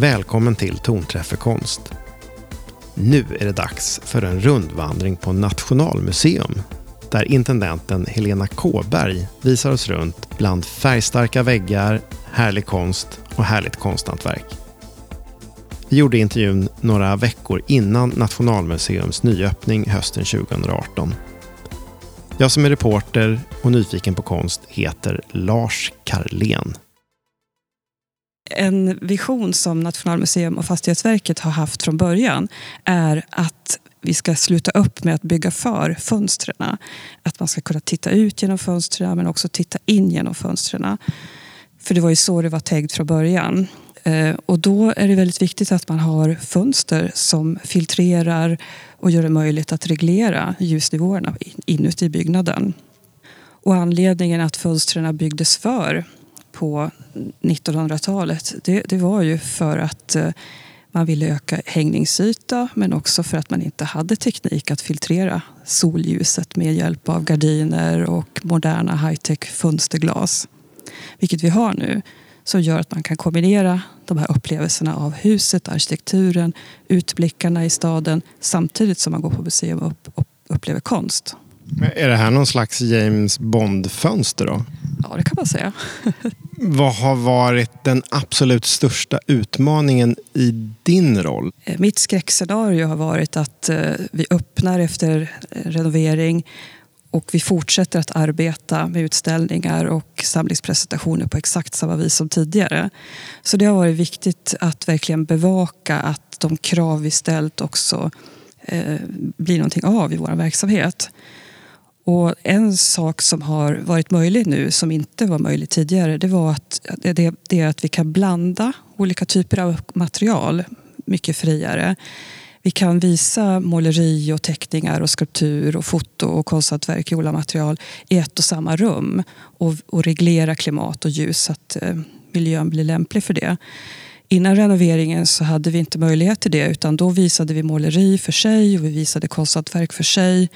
Välkommen till Tonträff för konst. Nu är det dags för en rundvandring på Nationalmuseum där intendenten Helena Kåberg visar oss runt bland färgstarka väggar, härlig konst och härligt konsthantverk. Vi gjorde intervjun några veckor innan Nationalmuseums nyöppning hösten 2018. Jag som är reporter och nyfiken på konst heter Lars Karlén. En vision som Nationalmuseum och Fastighetsverket har haft från början är att vi ska sluta upp med att bygga för fönstren. Att man ska kunna titta ut genom fönstren men också titta in genom fönstren. För det var ju så det var tänkt från början. Eh, och då är det väldigt viktigt att man har fönster som filtrerar och gör det möjligt att reglera ljusnivåerna inuti byggnaden. Och anledningen att fönstren byggdes för på 1900-talet det, det, var ju för att eh, man ville öka hängningsyta men också för att man inte hade teknik att filtrera solljuset med hjälp av gardiner och moderna high-tech fönsterglas. Vilket vi har nu som gör att man kan kombinera de här upplevelserna av huset, arkitekturen, utblickarna i staden samtidigt som man går på museum och upplever konst. Är det här någon slags James Bond-fönster då? Ja, det kan man säga. Vad har varit den absolut största utmaningen i din roll? Eh, mitt skräckscenario har varit att eh, vi öppnar efter eh, renovering och vi fortsätter att arbeta med utställningar och samlingspresentationer på exakt samma vis som tidigare. Så det har varit viktigt att verkligen bevaka att de krav vi ställt också eh, blir någonting av i vår verksamhet. Och en sak som har varit möjlig nu som inte var möjlig tidigare det var att, det, det är att vi kan blanda olika typer av material mycket friare. Vi kan visa måleri och teckningar och skulptur och foto och konsthantverk i olika material i ett och samma rum och, och reglera klimat och ljus så att eh, miljön blir lämplig för det. Innan renoveringen så hade vi inte möjlighet till det utan då visade vi måleri för sig och vi visade konsthantverk för sig.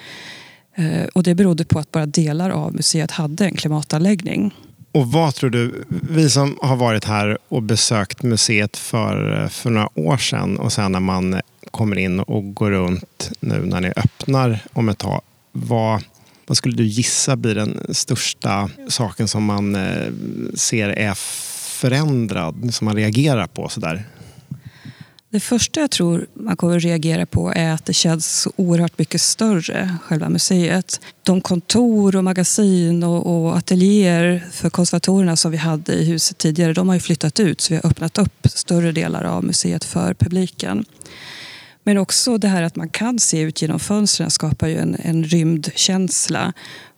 Eh, och det berodde på att bara delar av museet hade en klimatanläggning. Och vad tror du, vi som har varit här och besökt museet för, eh, för några år sedan och sen när man kommer in och går runt nu när ni öppnar om ett tag. Vad, vad skulle du gissa blir den största saken som man eh, ser är förändrad, som man reagerar på sådär? Det första jag tror man kommer att reagera på är att det känns så oerhört mycket större, själva museet. De kontor och magasin och, och ateljéer för konservatorerna som vi hade i huset tidigare, de har ju flyttat ut så vi har öppnat upp större delar av museet för publiken. Men också det här att man kan se ut genom fönstren skapar ju en, en rymdkänsla.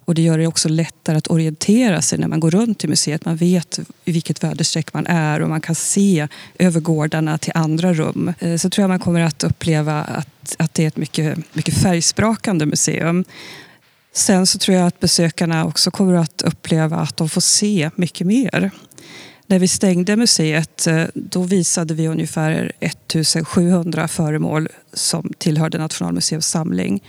Och det gör det också lättare att orientera sig när man går runt i museet. Man vet i vilket väderstreck man är och man kan se över gårdarna till andra rum. Eh, så tror jag man kommer att uppleva att, att det är ett mycket, mycket färgsprakande museum. Sen så tror jag att besökarna också kommer att uppleva att de får se mycket mer. När vi stängde museet eh, då visade vi ungefär 1700 föremål som tillhörde Nationalmuseums samling.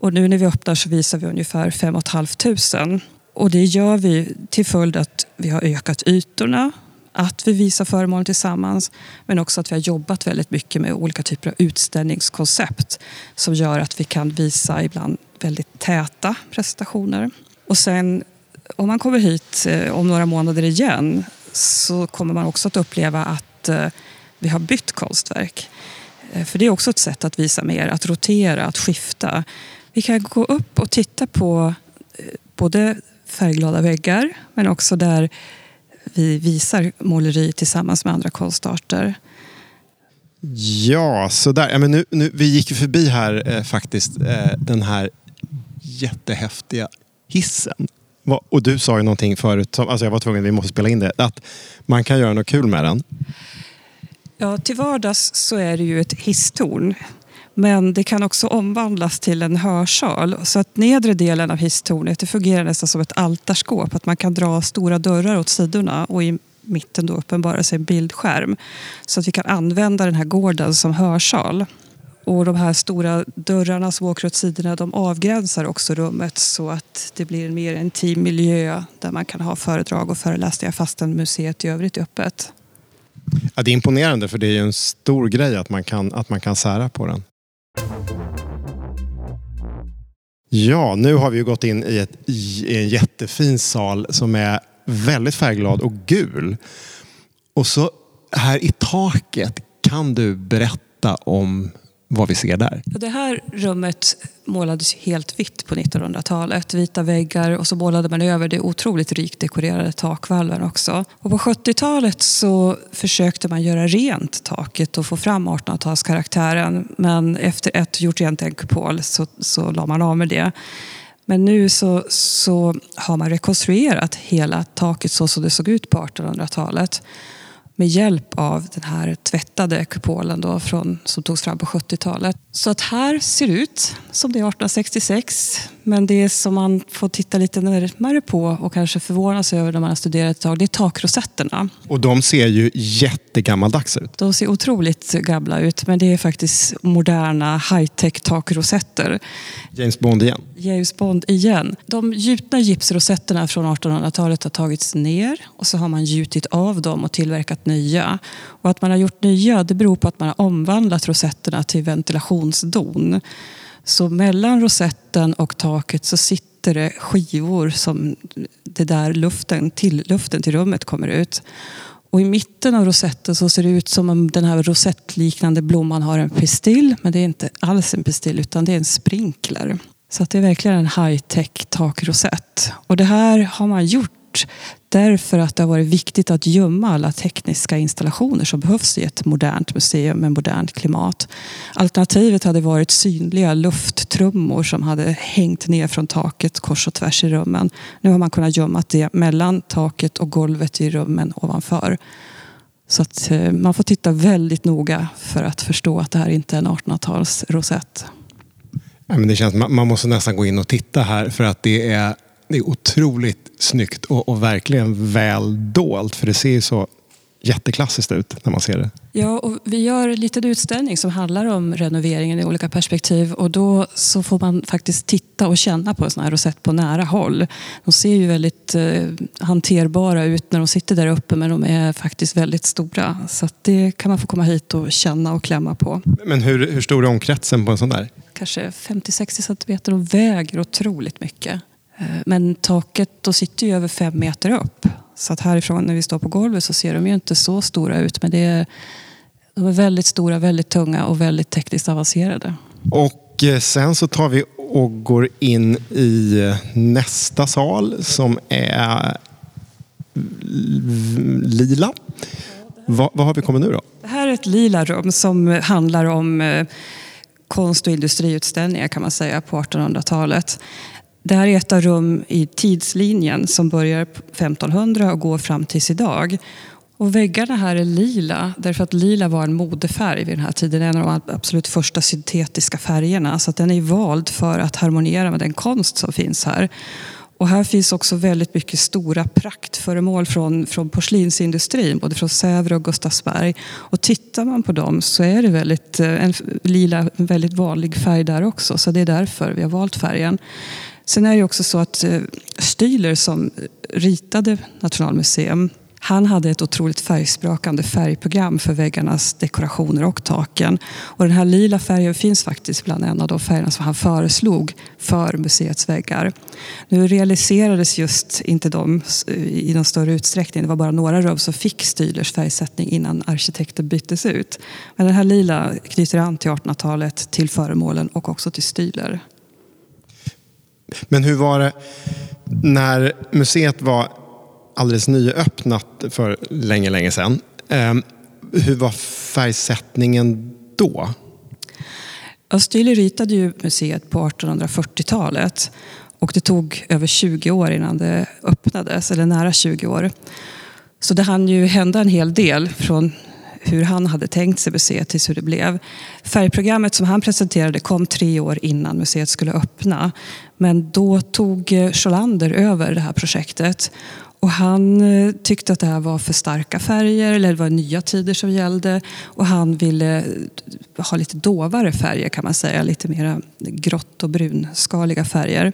Och nu när vi öppnar så visar vi ungefär 5 500. Och det gör vi till följd att vi har ökat ytorna, att vi visar föremålen tillsammans men också att vi har jobbat väldigt mycket med olika typer av utställningskoncept som gör att vi kan visa ibland väldigt täta presentationer. Och sen om man kommer hit eh, om några månader igen så kommer man också att uppleva att eh, vi har bytt konstverk. Eh, för det är också ett sätt att visa mer, att rotera, att skifta. Vi kan gå upp och titta på eh, både färgglada väggar men också där vi visar måleri tillsammans med andra konstarter. Ja, sådär. Ja, men nu, nu, vi gick ju förbi här eh, faktiskt eh, den här jättehäftiga hissen. Och du sa ju någonting förut, som, alltså jag var tvungen, vi måste spela in det, att man kan göra något kul med den. Ja, till vardags så är det ju ett hisstorn. Men det kan också omvandlas till en hörsal. Så att nedre delen av hisstornet det fungerar nästan som ett altarskåp. Att man kan dra stora dörrar åt sidorna och i mitten då uppenbarar sig en bildskärm. Så att vi kan använda den här gården som hörsal. Och de här stora dörrarna som åker åt sidorna de avgränsar också rummet så att det blir en mer intim miljö där man kan ha föredrag och föreläsningar fastän museet i övrigt är öppet. Ja, det är imponerande för det är ju en stor grej att man kan, att man kan sära på den. Ja, nu har vi ju gått in i, ett, i en jättefin sal som är väldigt färgglad och gul. Och så här i taket, kan du berätta om vad vi ser där? Det här rummet målades helt vitt på 1900-talet. Vita väggar och så målade man över det otroligt rikt dekorerade takvalven också. Och på 70-talet så försökte man göra rent taket och få fram 1800-talskaraktären. Men efter ett gjort rent en kupol så, så la man av med det. Men nu så, så har man rekonstruerat hela taket så som det såg ut på 1800-talet med hjälp av den här tvättade kupolen då från, som togs fram på 70-talet. Så att här ser det ut som det är 1866. Men det som man får titta lite närmare på och kanske förvånas över när man har studerat ett tag, det är takrosetterna. Och de ser ju jättegammaldags ut. De ser otroligt gamla ut, men det är faktiskt moderna high-tech takrosetter. James Bond igen. James Bond igen. De gjutna gipsrosetterna från 1800-talet har tagits ner och så har man gjutit av dem och tillverkat nya. Och att man har gjort nya det beror på att man har omvandlat rosetterna till ventilationsdon. Så mellan rosetten och taket så sitter det skivor som det där luften till, luften till rummet kommer ut. Och i mitten av rosetten så ser det ut som om den här rosettliknande blomman har en pistill. Men det är inte alls en pistill utan det är en sprinkler. Så att det är verkligen en high-tech takrosett. Och det här har man gjort därför att det har varit viktigt att gömma alla tekniska installationer som behövs i ett modernt museum med modernt klimat. Alternativet hade varit synliga lufttrummor som hade hängt ner från taket kors och tvärs i rummen. Nu har man kunnat gömma det mellan taket och golvet i rummen ovanför. Så att eh, man får titta väldigt noga för att förstå att det här inte är en 1800-talsrosett. Ja, men det känns, man måste nästan gå in och titta här för att det är, det är otroligt snyggt och, och verkligen väl dolt. För det ser ju så jätteklassiskt ut när man ser det. Ja, och vi gör en liten utställning som handlar om renoveringen i olika perspektiv. Och då så får man faktiskt titta och känna på en sån här rosett på nära håll. De ser ju väldigt eh, hanterbara ut när de sitter där uppe men de är faktiskt väldigt stora. Så det kan man få komma hit och känna och klämma på. Men hur, hur stor är omkretsen på en sån där? Kanske 50-60 centimeter och väger otroligt mycket. Eh, men taket då sitter ju över fem meter upp. Så att härifrån när vi står på golvet så ser de ju inte så stora ut. Men det är, de är väldigt stora, väldigt tunga och väldigt tekniskt avancerade. Och eh, sen så tar vi och går in i nästa sal som är lila. Vad, vad har vi kommit nu då? Det här är ett lila rum som handlar om eh, konst och industriutställningar kan man säga på 1800-talet. Det här är ett av rum i tidslinjen som börjar 1500 och går fram tills idag. Och väggarna här är lila därför att lila var en modefärg vid den här tiden. En av de absolut första syntetiska färgerna. Så att den är vald för att harmoniera med den konst som finns här. Och här finns också väldigt mycket stora praktföremål från, från porslinsindustrin, både från Sävre och Gustavsberg. Och tittar man på dem så är det väldigt, eh, en lila en väldigt vanlig färg där också, så det är därför vi har valt färgen. Sen är det också så att eh, Stüler som ritade Nationalmuseum han hade ett otroligt färgsprakande färgprogram för väggarnas dekorationer och taken. Och den här lila färgen finns faktiskt bland en av de färgerna som han föreslog för museets väggar. Nu realiserades just inte de eh, i någon större utsträckning. Det var bara några rum som fick Stylers färgsättning innan arkitekten byttes ut. Men den här lila knyter an till 1800-talet, till föremålen och också till Styler. Men hur var det när museet var alldeles nyöppnat för länge, länge sedan. Ehm, hur var färgsättningen då? Östgöle ritade ju museet på 1840-talet och det tog över 20 år innan det öppnades, eller nära 20 år. Så det hann ju hända en hel del från hur han hade tänkt sig museet tills hur det blev. Färgprogrammet som han presenterade kom tre år innan museet skulle öppna. Men då tog eh, Scholander över det här projektet och han eh, tyckte att det här var för starka färger, eller det var nya tider som gällde. Och han ville eh, ha lite dovare färger kan man säga, lite mer grått och brunskaliga färger.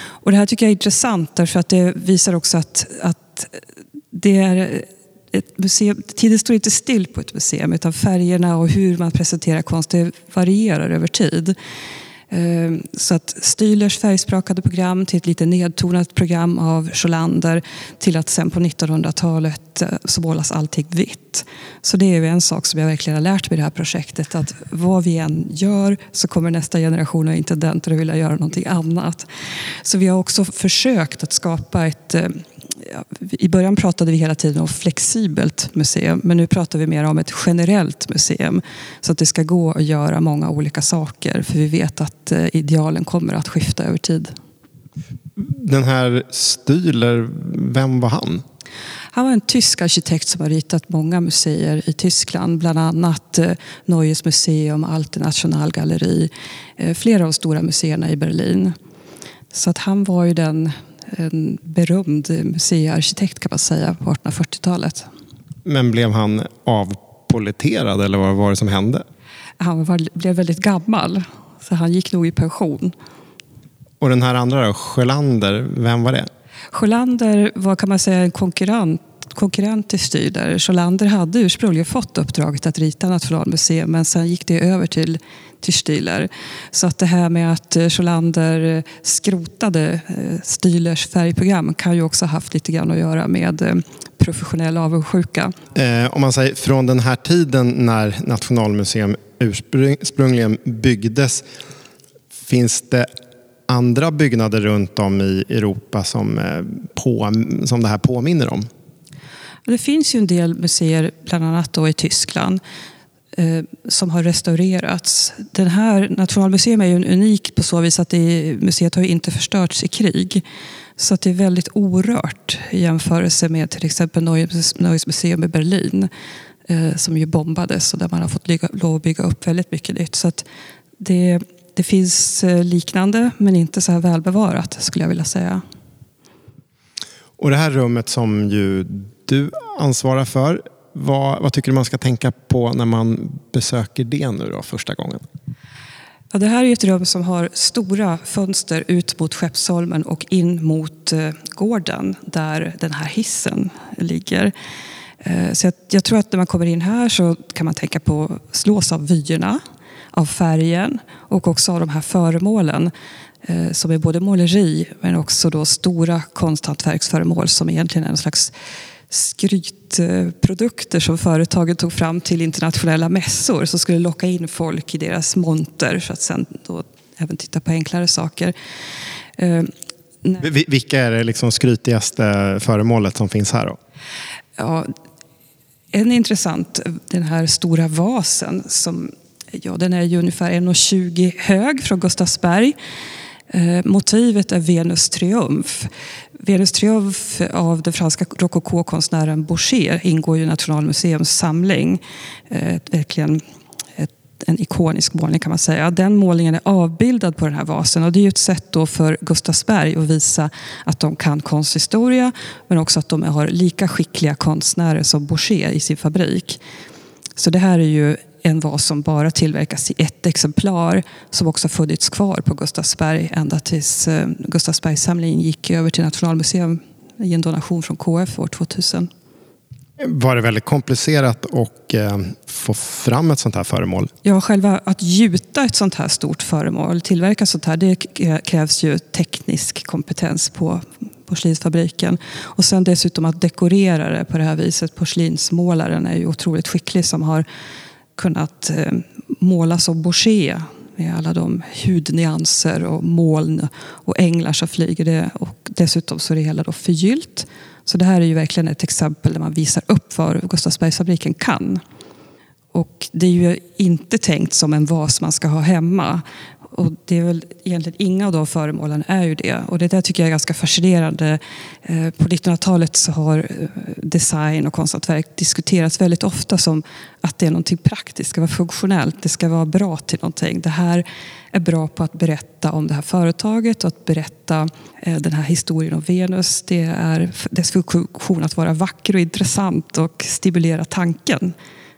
Och det här tycker jag är intressant därför att det visar också att, att det är ett museum, tiden står inte still på ett museum utan färgerna och hur man presenterar konst det varierar över tid. Ehm, så att Stylers färgsprakade program till ett lite nedtonat program av Scholander till att sen på 1900-talet eh, så målas allting vitt. Så det är en sak som jag verkligen har lärt mig i det här projektet att vad vi än gör så kommer nästa generation av intendenter att vilja göra någonting annat. Så vi har också försökt att skapa ett eh, i början pratade vi hela tiden om flexibelt museum men nu pratar vi mer om ett generellt museum. Så att det ska gå att göra många olika saker för vi vet att eh, idealen kommer att skifta över tid. Den här Stühler, vem var han? Han var en tysk arkitekt som har ritat många museer i Tyskland. Bland annat eh, Neues Museum, Alte Nationalgalerie, eh, flera av de stora museerna i Berlin. Så att han var ju den en berömd museiarkitekt kan man säga på 1840-talet. Men blev han avpoliterad eller vad var det som hände? Han var, blev väldigt gammal så han gick nog i pension. Och den här andra då, Sjölander, vem var det? Sjölander var kan man säga en konkurrent konkurrent till Stüler. Scholander hade ursprungligen fått uppdraget att rita Nationalmuseum men sen gick det över till, till Stüler. Så att det här med att Scholander eh, skrotade eh, Stülers färgprogram kan ju också haft lite grann att göra med eh, professionell avundsjuka. Eh, om man säger från den här tiden när Nationalmuseum ursprungligen byggdes finns det andra byggnader runt om i Europa som, på, som det här påminner om? Det finns ju en del museer, bland annat då i Tyskland, eh, Eh, som har restaurerats. Den här Nationalmuseum är ju unik på så vis att det, museet har inte förstörts i krig. Så att det är väldigt orört i jämförelse med till exempel Neues Museum i Berlin eh, som ju bombades och där man har fått lov att bygga upp väldigt mycket nytt. Så att det, det finns eh, liknande men inte så här välbevarat skulle jag vilja säga. Och det här rummet som ju du ansvarar för. Vad, vad, tycker du man ska tänka på när man besöker det nu då, första gången? Ja, det här är ett rum som har stora fönster ut mot Skeppsholmen och in mot eh, gården där den här hissen ligger. Eh, så jag, jag, tror att när man kommer in här så kan man tänka på slås av vyerna, av färgen och också av de här föremålen eh, som är både måleri men också då stora konsthantverksföremål som egentligen är en slags skrytprodukter som företagen tog fram till internationella mässor som skulle locka in folk i deras monter för att sen då även titta på enklare saker. Eh, vilka är det liksom skrytigaste föremålet som finns här? Då? Ja, en intressant, den här stora vasen som ja, den är ju ungefär 1,20 hög från Gustavsberg. Eh, motivet är Venus triumf. Venus triumf av den franska rokokokonstnären Boucher ingår i Nationalmuseums samling. Eh, verkligen en ikonisk målning kan man säga. Den målningen är avbildad på den här vasen och det är ett sätt då för Gustavsberg att visa att de kan konsthistoria men också att de har lika skickliga konstnärer som Boucher i sin fabrik. Så det här är ju en vas som bara tillverkas i ett exemplar som också funnits kvar på Gustavsberg ända tills eh, Gustavsbergssamlingen gick över till Nationalmuseum i en donation från KF år 2000. Var det väldigt komplicerat att eh, få fram ett sånt här föremål? Ja, själva att gjuta ett sånt här stort föremål, tillverka sånt här, det krävs ju teknisk kompetens på porslinsfabriken. Och sen dessutom att dekorera det på det här viset. Porslinsmålaren är ju otroligt skicklig som har kunnat eh, måla som Boucher med alla de hudnyanser och moln och änglar som flyger. Det. Och dessutom så är det hela då förgyllt. Så det här är ju verkligen ett exempel där man visar upp vad Gustavsbergsfabriken kan. Och det är ju inte tänkt som en vas man ska ha hemma. Och det är väl egentligen inga av de föremålen är ju det. Och det där tycker jag är ganska fascinerande. Eh, på 1900-talet så har eh, design och konsthantverk diskuterats väldigt ofta som att det är någonting praktiskt, det ska vara funktionellt, det ska vara bra till någonting. Det här är bra på att berätta om det här företaget och att berätta eh, den här historien om Venus. Det är dess funktion att vara vacker och intressant och stimulera tanken.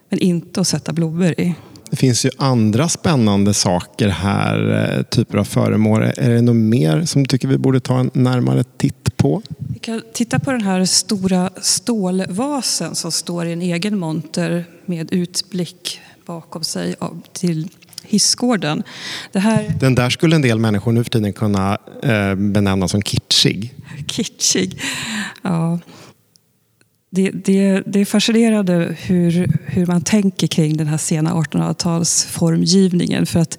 Men inte att sätta blommor i. Det finns ju andra spännande saker här, eh, typer av föremål. Är det något mer som du tycker vi borde ta en närmare titt på? Vi kan titta på den här stora stålvasen som står i en egen monter med utblick bakom sig till hissgården. Det här... Den där skulle en del människor nu för tiden kunna eh, benämna som kitschig. Kitschig, ja. Det, det, det är fascinerande hur, hur man tänker kring den här sena 1800-talsformgivningen. För att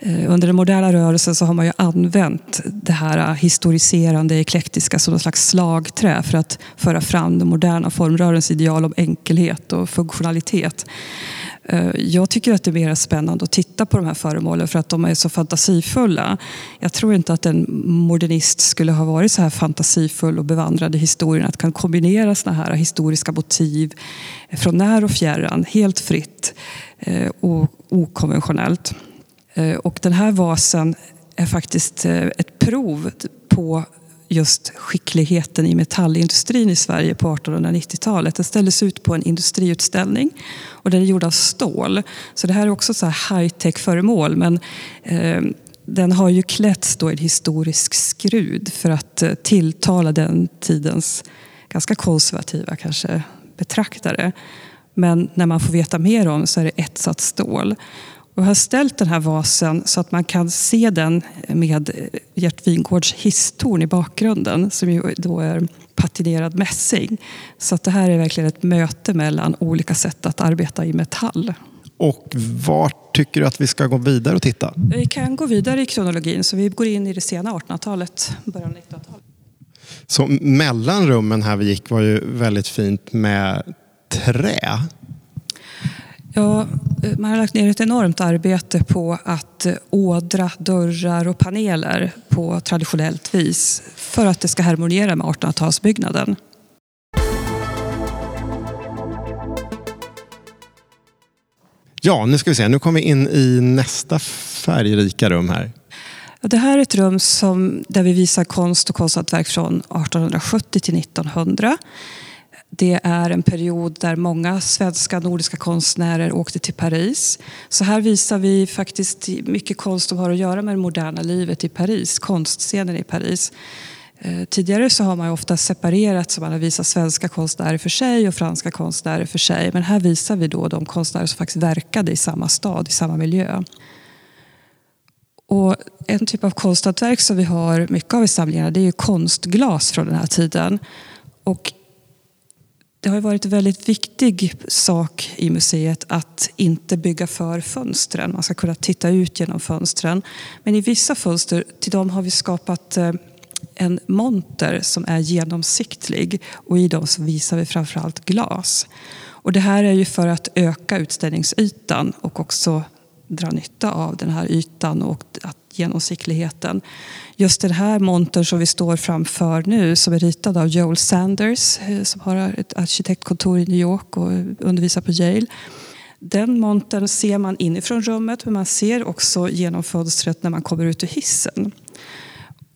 eh, under den moderna rörelsen så har man ju använt det här historiserande, eklektiska som någon slags slagträ för att föra fram den moderna formrörelsens ideal om enkelhet och funktionalitet. Eh, jag tycker att det är mer spännande att titta på de här föremålen för att de är så fantasifulla. Jag tror inte att en modernist skulle ha varit så här fantasifull och bevandrad i historien att kan kombinera såna här historiska motiv från när och fjärran helt fritt eh, och okonventionellt. Eh, och den här vasen är faktiskt ett prov på just skickligheten i metallindustrin i Sverige på 1890-talet. Den ställdes ut på en industriutställning och den är gjord av stål. Så det här är också så high-tech föremål men eh, den har ju klätts då i en historisk skrud för att eh, tilltala den tidens ganska konservativa kanske betraktare. Men när man får veta mer om så är det etsat stål. Och jag har ställt den här vasen så att man kan se den med Gert Wingårds hisstorn i bakgrunden som ju då är patinerad mässing. Så att det här är verkligen ett möte mellan olika sätt att arbeta i metall. Och vart tycker du att vi ska gå vidare och titta? Vi kan gå vidare i kronologin, så vi går in i det sena 1800-talet, början av 1900-talet. Så mellanrummen här vi gick var ju väldigt fint med trä. Ja, eh, man har lagt ner ett enormt arbete på att eh, ådra dörrar och paneler på traditionellt vis för att det ska harmoniera med 1800-talsbyggnaden. Ja, nu ska vi se. Nu kommer vi in i nästa färgrika rum här. Det här är ett rum som, där vi visar konst och konsthantverk från 1870 till 1900. Det är en period där många svenska nordiska konstnärer åkte till Paris. Så här visar vi faktiskt mycket konst som har att göra med det moderna livet i Paris, konstscenen i Paris. Eh, tidigare så har man ofta separerat, så man har visat svenska konstnärer för sig och franska konstnärer för sig. Men här visar vi då de konstnärer som faktiskt verkade i samma stad, i samma miljö. Och en typ av konsthantverk som vi har mycket av i samlingarna det är konstglas från den här tiden. Och det har varit en väldigt viktig sak i museet att inte bygga för fönstren. Man ska kunna titta ut genom fönstren. Men i vissa fönster, till dem har vi skapat eh, en monter som är genomsiktlig och i dem så visar vi framförallt glas. Och det här är ju för att öka utställningsytan och också dra nytta av den här ytan och att genomsiktligheten. Just den här montern som vi står framför nu som är ritad av Joel Sanders eh, som har ett arkitektkontor i New York och undervisar på Yale. Den montern ser man inifrån rummet men man ser också genom fönstret när man kommer ut ur hissen.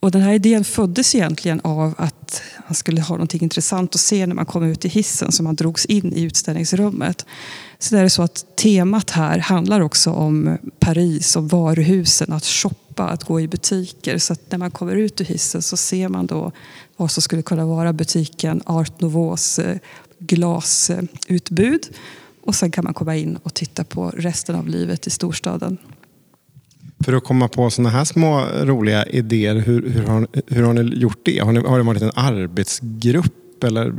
Och den här idén föddes egentligen av att man skulle ha något intressant att se när man kom ut i hissen så man drogs in i utställningsrummet. Så det är så att temat här handlar också om Paris, och varuhusen, att shoppa, att gå i butiker. Så att när man kommer ut ur hissen så ser man då vad som skulle kunna vara butiken Art Nouveaus eh, glasutbud. Och sen kan man komma in och titta på resten av livet i storstaden. För att komma på sådana här små roliga idéer, hur, hur, har, hur har ni gjort det? Har, ni, har det varit en arbetsgrupp? Eller?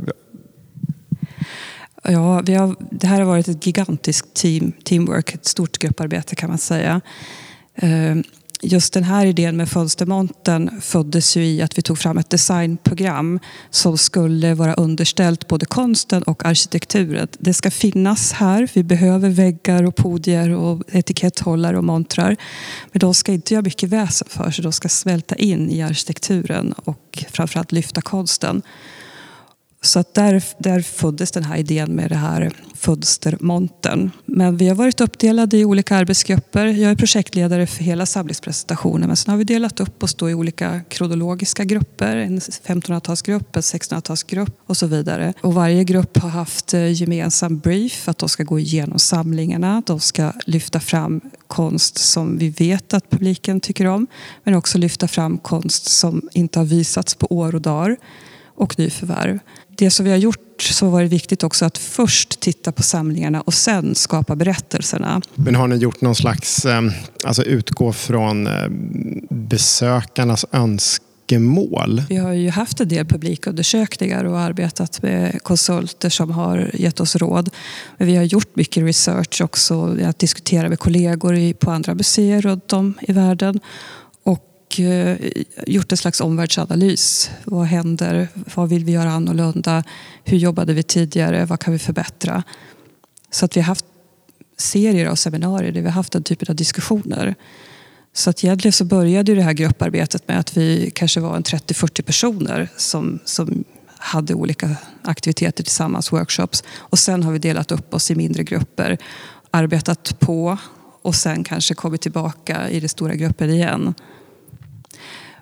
Ja, vi har, det här har varit ett gigantiskt team, teamwork, ett stort grupparbete kan man säga. Just den här idén med fönstermonten föddes ju i att vi tog fram ett designprogram som skulle vara underställt både konsten och arkitekturen. Det ska finnas här. Vi behöver väggar och podier och etiketthållare och montrar. Men de ska inte göra mycket väsen för sig. De ska smälta in i arkitekturen och framförallt lyfta konsten. Så att där, där föddes den här idén med det här fönstermontern. Men vi har varit uppdelade i olika arbetsgrupper. Jag är projektledare för hela samlingspresentationen men sen har vi delat upp oss då i olika kronologiska grupper. En 1500-talsgrupp, en 1600-talsgrupp och så vidare. Och varje grupp har haft eh, gemensam brief att de ska gå igenom samlingarna. De ska lyfta fram konst som vi vet att publiken tycker om men också lyfta fram konst som inte har visats på år och dagar. och nyförvärv. Det som vi har gjort så var det viktigt också att först titta på samlingarna och sen skapa berättelserna. Men har ni gjort någon slags, eh, alltså utgå från eh, besökarnas önskemål? Vi har ju haft en del publikundersökningar och arbetat med konsulter som har gett oss råd. Men vi har gjort mycket research också, att diskutera med kollegor på andra museer runt om i världen och eh, gjort en slags omvärldsanalys. Vad händer? Vad vill vi göra annorlunda? Hur jobbade vi tidigare? Vad kan vi förbättra? Så att vi har haft serier av seminarier där vi har haft den typen av diskussioner. Så att egentligen så började det här grupparbetet med att vi kanske var en 30-40 personer som, som hade olika aktiviteter tillsammans, workshops. Och sen har vi delat upp oss i mindre grupper, arbetat på och sen kanske kommit tillbaka i det stora gruppen igen.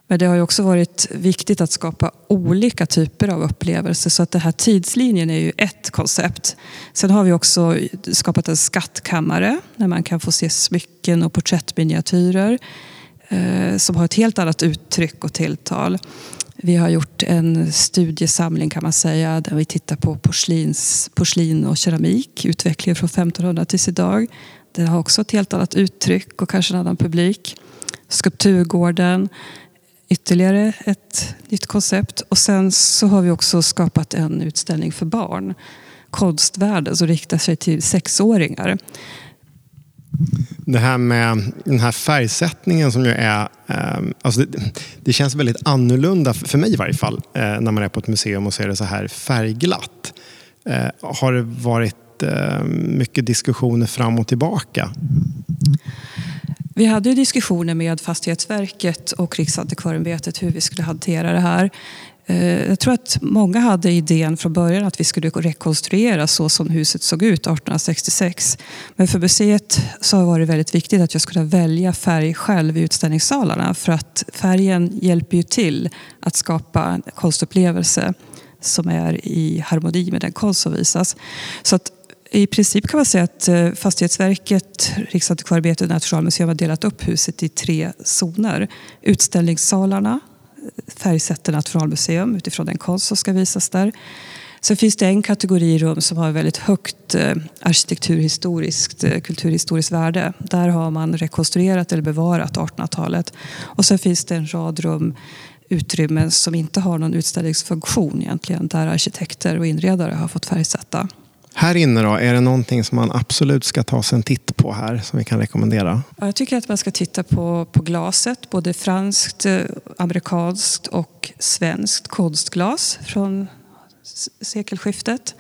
Men det har ju också varit viktigt att skapa olika typer av upplevelser så att den här tidslinjen är ju ett koncept. Sen har vi också skapat en skattkammare där man kan få se smycken och porträttminiatyrer eh, som har ett helt annat uttryck och tilltal. Vi har gjort en studiesamling kan man säga där vi tittar på porslins, porslin och keramik, utvecklingen från 1500 tills idag. Den har också ett helt annat uttryck och kanske en annan publik. Skulpturgården, ytterligare ett nytt koncept. Och sen så har vi också skapat en utställning för barn. Konstvärlden som riktar sig till sexåringar. Det här med den här färgsättningen som ju är... Ehm, alltså det, det, känns väldigt annorlunda, för mig i varje fall, eh, när man är på ett museum och ser det så här färgglatt. Eh, har det varit eh, mycket diskussioner fram och tillbaka? Vi hade diskussioner med Fastighetsverket och Riksantikvarieämbetet hur vi skulle hantera det här. Eh, jag tror att många hade idén från början att vi skulle rekonstruera så som huset såg ut 1866. Men för museet så har det varit väldigt viktigt att jag skulle välja färg själv i utställningssalarna för att färgen hjälper ju till att skapa en konstupplevelse som är i harmoni med den konst som visas. Så att i princip kan man säga att eh, Fastighetsverket, Riksantikvarieämbetet och Nationalmuseum har delat upp huset i tre zoner. Utställningssalarna, eh, Färgsätter Nationalmuseum utifrån den konst som ska visas där. Sen finns det en kategori rum som har väldigt högt eh, arkitekturhistoriskt, kulturhistoriskt värde. Där har man rekonstruerat eller bevarat 1800-talet. Och sen finns det en rad rum utrymmen som inte har någon utställningsfunktion egentligen, där arkitekter och inredare har fått färgsätta. Här inne då, är det någonting som man absolut ska ta sig en titt på här som vi kan rekommendera? Jag tycker att man ska titta på, på glaset, både franskt, eh, amerikanskt och svenskt konstglas från sekelskiftet.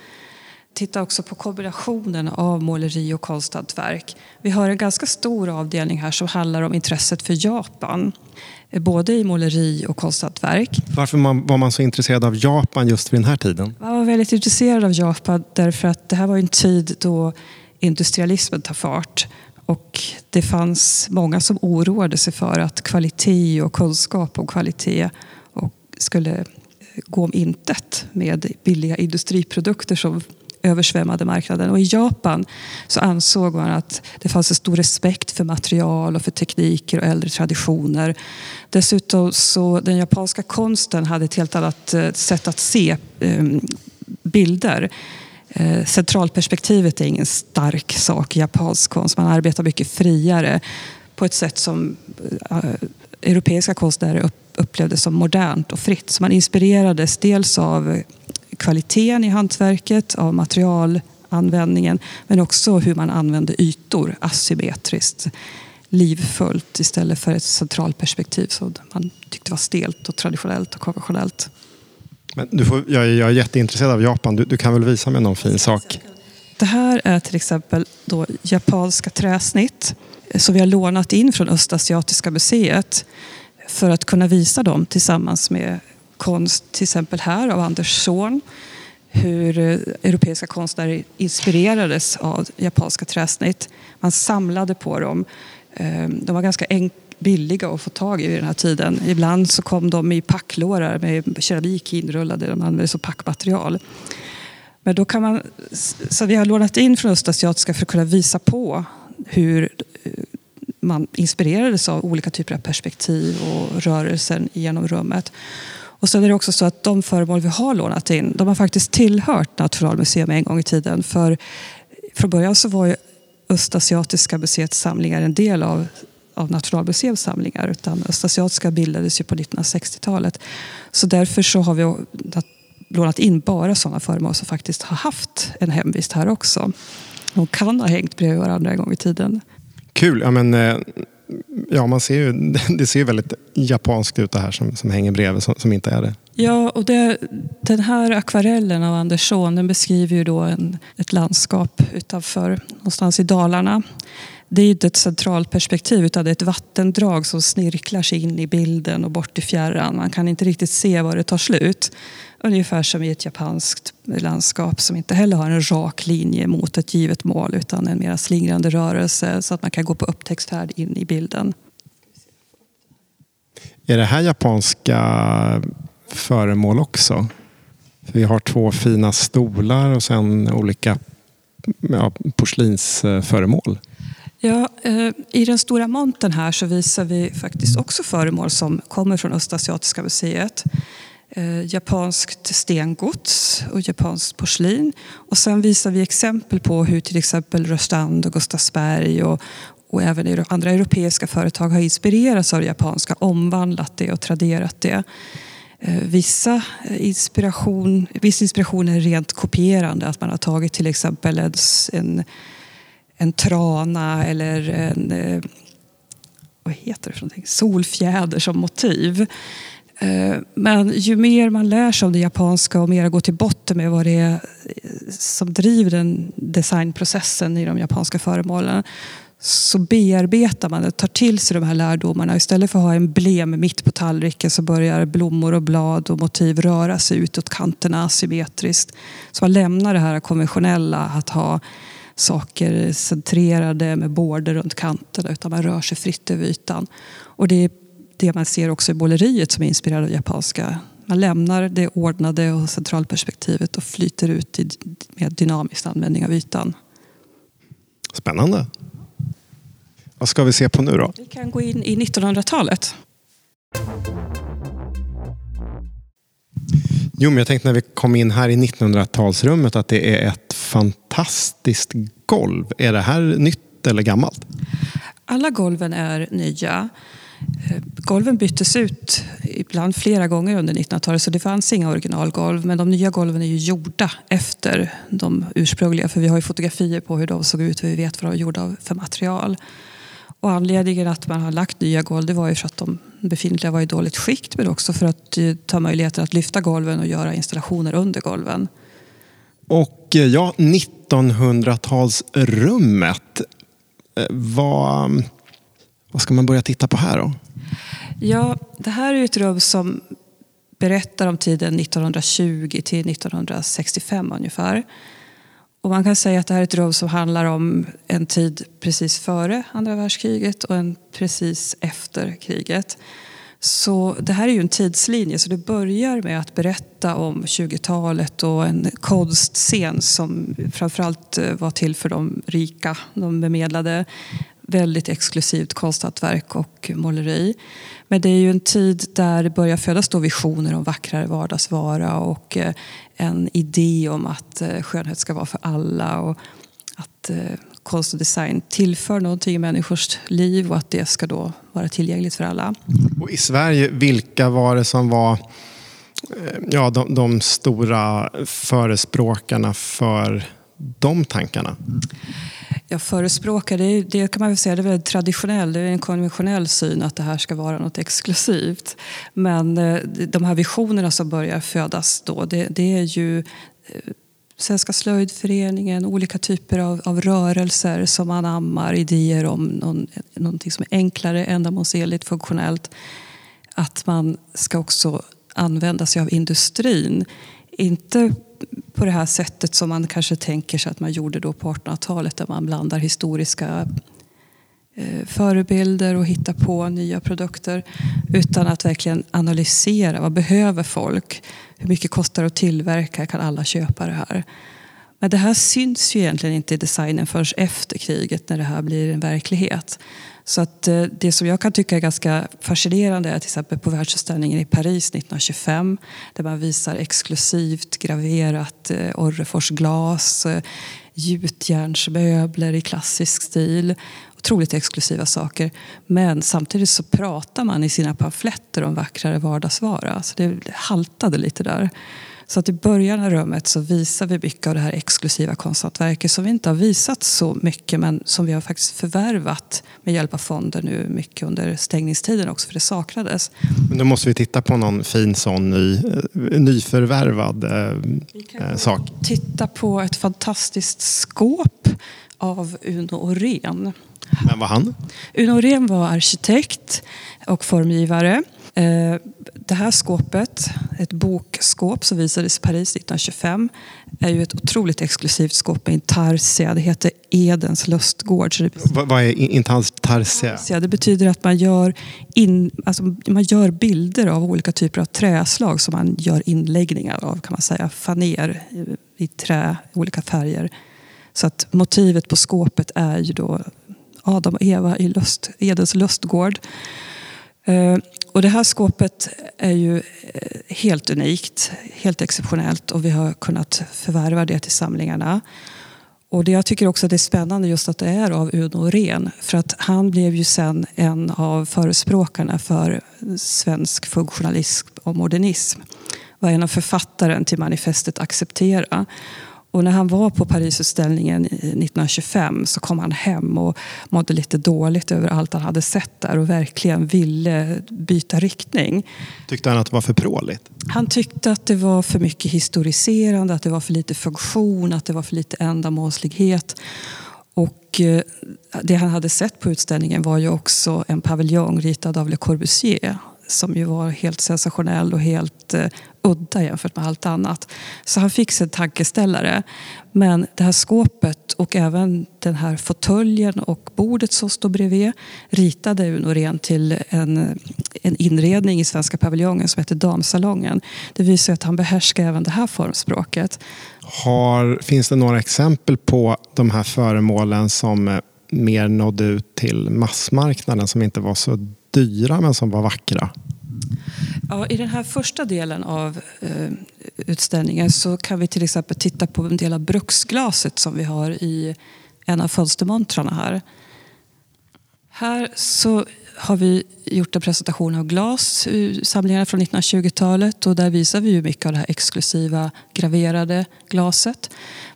Titta också på kombinationen av måleri och konsthantverk. Vi har en ganska stor avdelning här som handlar om intresset för Japan både i måleri och konsthantverk. Varför var man så intresserad av Japan just vid den här tiden? Man var väldigt intresserad av Japan därför att det här var en tid då industrialismen tar fart. Och det fanns många som oroade sig för att kvalitet och kunskap om kvalitet skulle gå om intet med billiga industriprodukter som översvämmade marknaden. Och I Japan så ansåg man att det fanns en stor respekt för material och för tekniker och äldre traditioner. Dessutom så den japanska konsten hade ett helt annat eh, sätt att se ehm, bilder. Eh, centralperspektivet är ingen stark sak i japansk konst. Man arbetar mycket friare på ett sätt som eh, europeiska konstnärer upplevde som modernt och fritt. Så man inspirerades dels av kvaliteten i hantverket, av materialanvändningen men också hur man använde ytor asymmetriskt, livfullt istället för ett centralperspektiv som man tyckte var stelt och traditionellt och konventionellt. Men du får, jag, jag är jätteintresserad av Japan. Du, du, kan väl visa mig någon fin sak? Det här är till exempel då japanska träsnitt som vi har lånat in från Östasiatiska museet för att kunna visa dem tillsammans med konst, till exempel här av Anders Zorn. Hur eh, europeiska konstnärer inspirerades av japanska träsnitt. Man samlade på dem. Eh, de var ganska billiga att få tag i vid den här tiden. Ibland så kom de i packlårar med keramik inrullade. De användes som packmaterial. Men då kan man, så vi har lånat in från Östasiatiska för att kunna visa på hur eh, man inspirerades av olika typer av perspektiv och rörelser genom rummet. Och sen är det också så att de föremål vi har lånat in, de har faktiskt tillhört Nationalmuseum en gång i tiden. För från början så var ju Östasiatiska museets samlingar en del av, av Nationalmuseums samlingar. Utan Östasiatiska bildades ju på 1960-talet. Så därför så har vi lånat in bara sådana föremål som faktiskt har haft en hemvist här också. De kan ha hängt bredvid varandra en gång i tiden. Kul. Ja, men, eh, ja, man ser ju, det ser väldigt japanskt ut det här som, som hänger bredvid, som, som inte är det. Ja, och det, den här akvarellen av Andersson den beskriver ju då en, ett landskap utanför, någonstans i Dalarna. Det är inte ett centralt perspektiv utan det är ett vattendrag som snirklar sig in i bilden och bort i fjärran. Man kan inte riktigt se var det tar slut. Ungefär som i ett japanskt landskap som inte heller har en rak linje mot ett givet mål utan en mer slingrande rörelse så att man kan gå på upptäcktsfärd in i bilden. Är det här japanska föremål också? Vi har två fina stolar och sen olika ja, porslinsföremål. Ja, eh, I den stora montern här så visar vi faktiskt också föremål som kommer från Östasiatiska museet eh, japanskt stengods och japanskt porslin. Och sen visar vi exempel på hur till exempel Rörstrand och Gustavsberg och, och även andra europeiska företag har inspirerats av det japanska, omvandlat det och traderat det. Eh, vissa inspiration, viss inspiration är rent kopierande, att man har tagit till exempel en, en en trana eller en eh, vad heter det för någonting? solfjäder som motiv. Eh, men ju mer man lär sig om det japanska och mer går till botten med vad det är eh, som driver den designprocessen i de japanska föremålen så bearbetar man det, tar till sig de här lärdomarna. Istället för att ha en blem mitt på tallriken så börjar blommor och blad och motiv röra sig utåt kanterna asymmetriskt. Så man lämnar det här konventionella att ha saker centrerade med border runt kanterna utan man rör sig fritt över ytan. Och det är det man ser också i måleriet som är inspirerat av japanska. Man lämnar det ordnade och centralperspektivet och flyter ut i mer dynamisk användning av ytan. Spännande. Vad ska vi se på nu då? Vi kan gå in i 1900-talet. Jo, men jag tänkte när vi kom in här i 1900-talsrummet att det är ett fantastiskt golv. Är det här nytt eller gammalt? Alla golven är nya. Eh, golven byttes ut ibland flera gånger under 1900-talet så det fanns inga originalgolv. Men de nya golven är ju gjorda efter de ursprungliga för vi har ju fotografier på hur de såg ut och vi vet vad de är gjorda av för material. Och anledningen att man har lagt nya golv det var ju för att de befintliga var i dåligt skick men också för att eh, ta möjligheter att lyfta golven och göra installationer under golven. Och eh, ja, 1900-talsrummet. Eh, vad, vad ska man börja titta på här då? Ja, det här är ett rum som berättar om tiden 1920 till 1965 ungefär. Och man kan säga att det här är ett rum som handlar om en tid precis före andra världskriget och en precis efter kriget. Så det här är ju en tidslinje, så det börjar med att berätta om 20-talet och en konstscen som framförallt eh, var till för de rika, de bemedlade väldigt exklusivt konsthantverk och måleri. Men det är ju en tid där det börjar födas då visioner om vackrare vardagsvara och eh, en idé om att eh, skönhet ska vara för alla och att konst och design tillför någonting i människors liv och att det ska då vara tillgängligt för alla. Och I Sverige, vilka var det som var ja, de, de stora förespråkarna för de tankarna? jag förespråkar, det, det kan man väl säga, det är väldigt traditionell, det är en konventionell syn att det här ska vara något exklusivt. Men eh, de här visionerna som börjar födas då, det, det är ju eh, Svenska slöjdföreningen, olika typer av, av rörelser som anammar idéer om någon, någonting som är enklare, ändamålsenligt, funktionellt. Att man ska också använda sig av industrin. Inte på det här sättet som man kanske tänker sig att man gjorde då på 1800-talet där man blandar historiska eh, förebilder och hittar på nya produkter. Utan att verkligen analysera vad behöver folk? Hur mycket kostar det att tillverka? Kan alla köpa det här? Men det här syns ju egentligen inte i designen förrän efter kriget när det här blir en verklighet. Så att eh, det som jag kan tycka är ganska fascinerande är till exempel på världsutställningen i Paris 1925 där man visar exklusivt graverat eh, Orrefors glas, eh, gjutjärnsmöbler i klassisk stil. Otroligt exklusiva saker. Men samtidigt så pratar man i sina pamfletter om vackrare vardagsvara. Så det haltade lite där. Så att i början av rummet så visar vi mycket av det här exklusiva konsthantverket som vi inte har visat så mycket men som vi har faktiskt förvärvat med hjälp av fonden nu mycket under stängningstiden också för det saknades. Men då måste vi titta på någon fin sån ny, eh, nyförvärvad eh, eh sak. Titta på ett fantastiskt skåp av Uno Orén. Vem var han? Uno Orén var arkitekt och formgivare. Eh, det här skåpet, ett bokskåp som visades i Paris 1925, är ju ett otroligt exklusivt skåp med intarsia. Det heter Edens lustgård. Vad är intarsia? Det betyder att man gör, in, alltså man gör bilder av olika typer av träslag som man gör inläggningar av, kan man säga. Faner i trä, olika färger. Så att motivet på skåpet är ju då Adam och Eva i lust, Edens lustgård. Eh, och det här skåpet är ju eh, helt unikt, helt exceptionellt och vi har kunnat förvärva det till samlingarna. Och det jag tycker också att det är spännande just att det är av Uno Ren. För att han blev ju sen en av förespråkarna för svensk funktionalism och modernism. Var en av författaren till manifestet Acceptera. Och när han var på Parisutställningen 1925 så kom han hem och mådde lite dåligt över allt han hade sett där och verkligen ville byta riktning. Tyckte han att det var för pråligt? Han tyckte att det var för mycket historiserande, att det var för lite funktion, att det var för lite ändamålslighet. Och eh, det han hade sett på utställningen var ju också en paviljong ritad av Le Corbusier som ju var helt sensationell och helt uh, udda jämfört med allt annat. Så han fick sig en tankeställare. Men det här skåpet och även den här fåtöljen och bordet som står bredvid ritade Uno till en, en inredning i Svenska paviljongen som heter Damsalongen. Det visar att han behärskar även det här formspråket. Har, finns det några exempel på de här föremålen som mer nådde ut till massmarknaden som inte var så dyra men som var vackra? Ja, I den här första delen av eh, utställningen så kan vi till exempel titta på en del av bruksglaset som vi har i en av fönstermontrarna här. Här så har vi gjort en presentation av glas, samlingarna från 1920-talet och där visar vi ju mycket av det här exklusiva graverade glaset.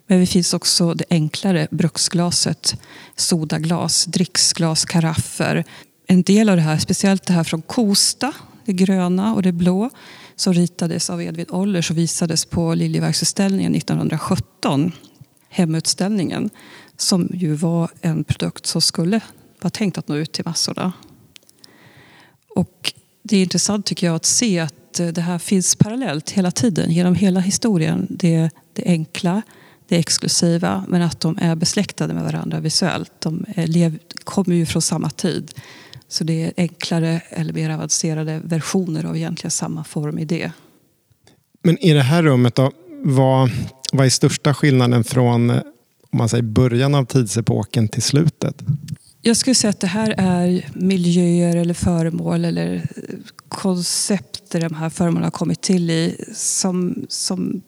Men det finns också det enklare bruksglaset, sodaglas, dricksglas, karaffer, en del av det här, speciellt det här från Kosta, det gröna och det blå, som ritades av Edvin Ollers och visades på Liljeverksutställningen 1917, Hemutställningen, som ju var en produkt som skulle vara tänkt att nå ut till massorna. Och det är intressant tycker jag att se att eh, det här finns parallellt hela tiden, genom hela historien. Det, det enkla, det exklusiva, men att de är besläktade med varandra visuellt. De lev, kommer ju från samma tid. Så det är enklare eller mer avancerade versioner av egentligen samma formidé. Men i det här rummet då, vad, vad är största skillnaden från om man säger början av tidsepoken till slutet? Jag skulle säga att det här är miljöer eller föremål eller koncept där de här föremålen har kommit till i som, som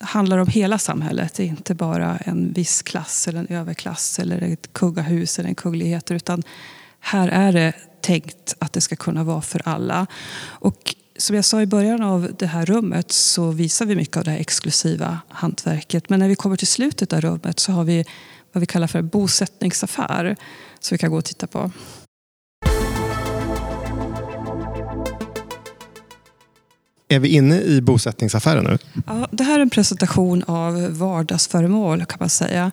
handlar om hela samhället. Det är inte bara en viss klass eller en överklass eller ett kungahus eller en kungligheter utan här är det tänkt att det ska kunna vara för alla. Och som jag sa i början av det här rummet så visar vi mycket av det här exklusiva hantverket. Men när vi kommer till slutet av rummet så har vi vad vi kallar för bosättningsaffär som vi kan gå och titta på. Är vi inne i bosättningsaffären nu? Ja, det här är en presentation av vardagsföremål kan man säga.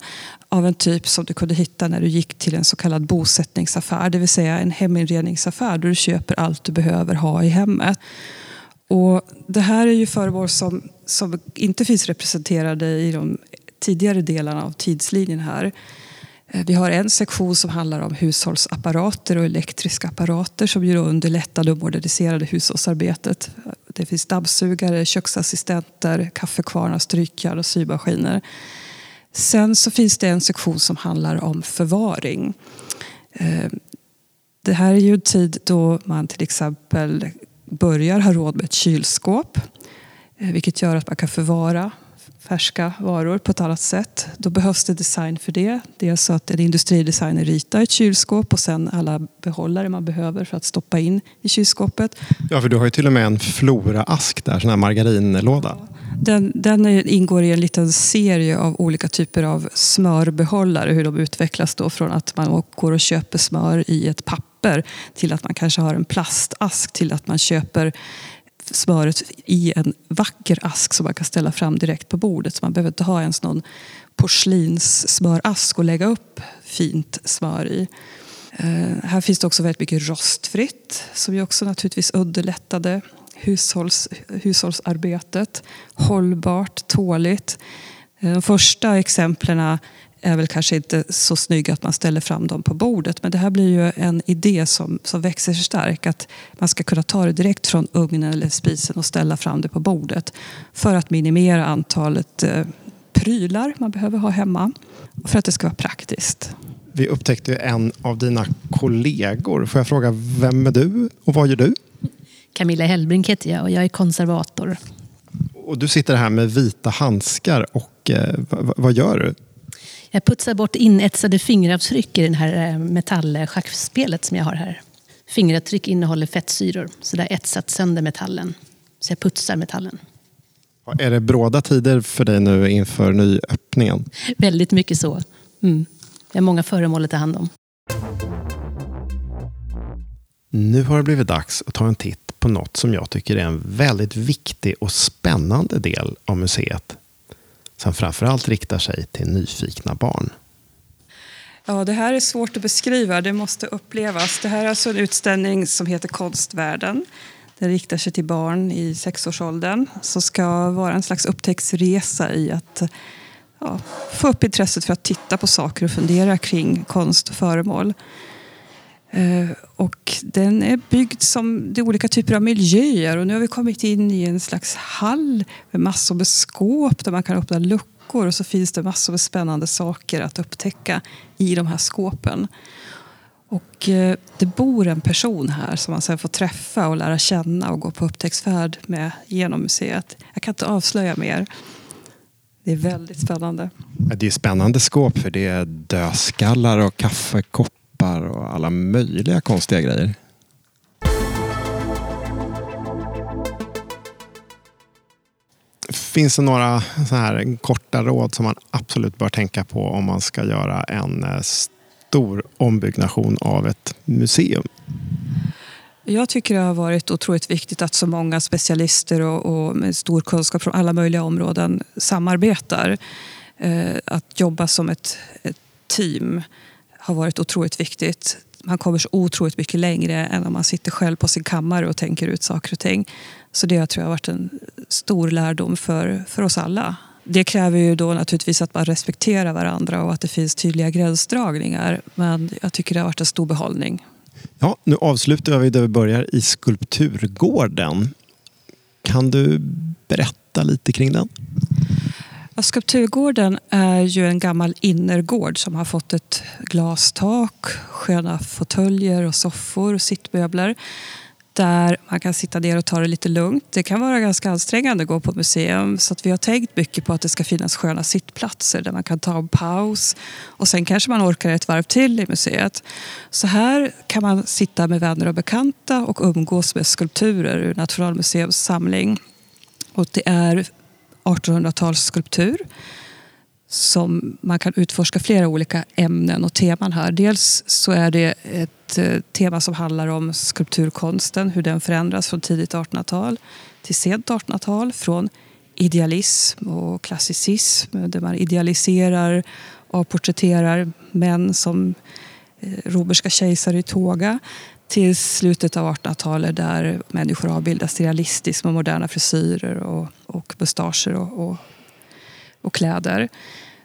Av en typ som du kunde hitta när du gick till en så kallad bosättningsaffär. Det vill säga en heminredningsaffär där du köper allt du behöver ha i hemmet. Och det här är ju föremål som, som inte finns representerade i de tidigare delarna av tidslinjen här. Eh, vi har en sektion som handlar om hushållsapparater och elektriska apparater som ju det moderniserade hushållsarbetet. Det finns dammsugare, köksassistenter, kaffekvarnar, strykjärn och symaskiner. Sen så finns det en sektion som handlar om förvaring. Eh, det här är ju en tid då man till exempel börjar ha råd med ett kylskåp. Eh, vilket gör att man kan förvara färska varor på ett annat sätt. Då behövs det design för det. Dels så att en industridesigner ritar ett kylskåp och sen alla behållare man behöver för att stoppa in i kylskåpet. Ja, för du har ju till och med en Flora-ask där, sån här margarinlåda. Den, den ingår i en liten serie av olika typer av smörbehållare. Hur de utvecklas då från att man går och köper smör i ett papper till att man kanske har en plastask till att man köper smöret i en vacker ask som man kan ställa fram direkt på bordet. Så man behöver inte ha ens någon porslinssmörask att lägga upp fint smör i. Eh, här finns det också väldigt mycket rostfritt som ju också naturligtvis underlättade hushålls, hushållsarbetet. Hållbart, tåligt. Eh, de första exemplen är väl kanske inte så snygga att man ställer fram dem på bordet. Men det här blir ju en idé som, som växer sig stark. Att man ska kunna ta det direkt från ugnen eller spisen och ställa fram det på bordet. För att minimera antalet eh, prylar man behöver ha hemma. Och för att det ska vara praktiskt. Vi upptäckte en av dina kollegor. Får jag fråga, vem är du och vad gör du? Camilla Hellbrink heter jag och jag är konservator. Och du sitter här med vita handskar och eh, vad gör du? Jag putsar bort inetsade fingeravtryck i det här eh, metallschackspelet som jag har här. Fingeravtryck innehåller fettsyror, så det har etsat sönder metallen. Så jag putsar metallen. Är det bråda tider för dig nu inför nyöppningen? Väldigt mycket så. Mm. Jag har många föremål att ta hand om. Nu har det blivit dags att ta en titt på något som jag tycker är en väldigt viktig och spännande del av museet som framförallt riktar sig till nyfikna barn. Ja, det här är svårt att beskriva, det måste upplevas. Det här är alltså en utställning som heter Konstvärlden. Den riktar sig till barn i sexårsåldern som ska vara en slags upptäcktsresa i att ja, få upp intresset för att titta på saker och fundera kring konst och föremål. Eh, och den är byggd som de olika typer av miljöer och nu har vi kommit in i en slags hall med massor med skåp där man kan öppna luckor och så finns det massor med spännande saker att upptäcka i de här skåpen. Och eh, det bor en person här som man sen får träffa och lära känna och gå på upptäcktsfärd med genom museet. Jag kan inte avslöja mer. Det är väldigt spännande. Det är spännande skåp för det är dödskallar och kaffekoppar lampar och alla möjliga konstiga grejer. Finns det några så här korta råd som man absolut bör tänka på om man ska göra en eh, stor ombyggnation av ett museum? Jag tycker det har varit otroligt viktigt att så många specialister och, och med stor kunskap från alla möjliga områden samarbetar. Eh, att jobba som ett, ett team har varit otroligt viktigt. Man kommer så otroligt mycket längre än om man sitter själv på sin kammare och tänker ut saker och ting. Så det tror jag har varit en stor lärdom för, för oss alla. Det kräver ju då naturligtvis att man respekterar varandra och att det finns tydliga gränsdragningar. Men jag tycker det har varit en stor behållning. Ja, nu avslutar vi där vi börjar i Skulpturgården. Kan du berätta lite kring den? Skulpturgården är ju en gammal innergård som har fått ett glastak, sköna fåtöljer och soffor och sittmöbler där man kan sitta ner och ta det lite lugnt. Det kan vara ganska ansträngande att gå på museum så att vi har tänkt mycket på att det ska finnas sköna sittplatser där man kan ta en paus och sen kanske man orkar ett varv till i museet. Så här kan man sitta med vänner och bekanta och umgås med skulpturer ur Nationalmuseums samling. Och det är 1800-talsskulptur som man kan utforska flera olika ämnen och teman här. Dels så är det ett eh, tema som handlar om skulpturkonsten, hur den förändras från tidigt 1800-tal till sent 1800-tal. Från idealism och klassicism där man idealiserar och porträtterar män som eh, romerska kejsare i tåga till slutet av 1800-talet där människor avbildas realistiskt med moderna frisyrer och, och mustascher och, och, och, kläder.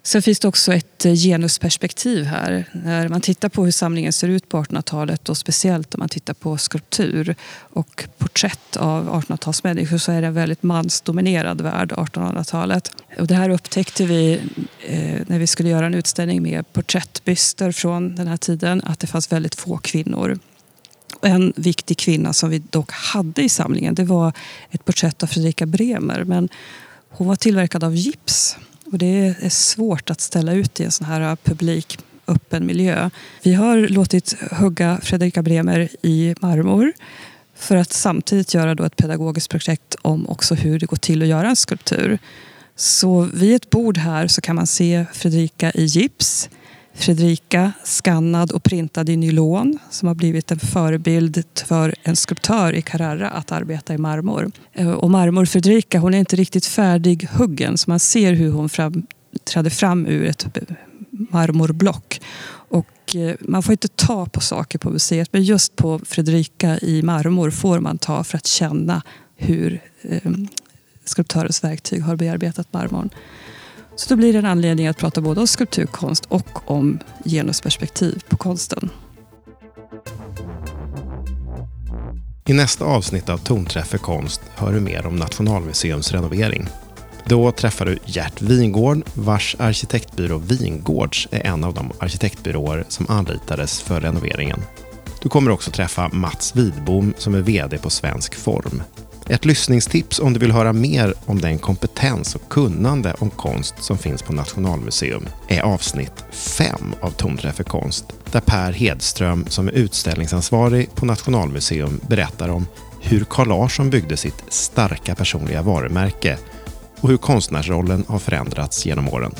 Sen finns det också ett eh, genusperspektiv här. När man tittar på hur samlingen ser ut på 1800-talet och speciellt om man tittar på skulptur och porträtt av 1800-talsmänniskor så är det en väldigt mansdominerad värld, 1800-talet. Och det här upptäckte vi eh, när vi skulle göra en utställning med porträttbyster från den här tiden, att det fanns väldigt få kvinnor. En viktig kvinna som vi dock hade i samlingen det var ett porträtt av Fredrika Bremer. Men hon var tillverkad av gips och det är svårt att ställa ut i en sån här publik öppen miljö. Vi har låtit hugga Fredrika Bremer i marmor för att samtidigt göra då ett pedagogiskt projekt om också hur det går till att göra en skulptur. Så vid ett bord här så kan man se Fredrika i gips Fredrika, skannad och printad i nylon som har blivit en förebild för en skulptör i Carrara att arbeta i marmor. Eh, och marmor Fredrika, hon är inte riktigt färdighuggen så man ser hur hon fram, träder fram ur ett marmorblock. Och eh, man får inte ta på saker på museet men just på Fredrika i marmor får man ta för att känna hur eh, skulptörens verktyg har bearbetat marmorn. Så då blir det en anledning att prata både om skulpturkonst och om genusperspektiv på konsten. I nästa avsnitt av Tonträff för konst hör du mer om Nationalmuseums renovering. Då träffar du Gert Wingård vars arkitektbyrå Wingårds är en av de arkitektbyråer som anlitades för renoveringen. Du kommer också träffa Mats Widbom som är VD på Svensk Form. Ett lyssningstips om du vill höra mer om den kompetens och kunnande om konst som finns på Nationalmuseum är avsnitt 5 av Tonträff för konst där Per Hedström som är utställningsansvarig på Nationalmuseum berättar om hur Carl Larsson byggde sitt starka personliga varumärke och hur konstnärsrollen har förändrats genom åren.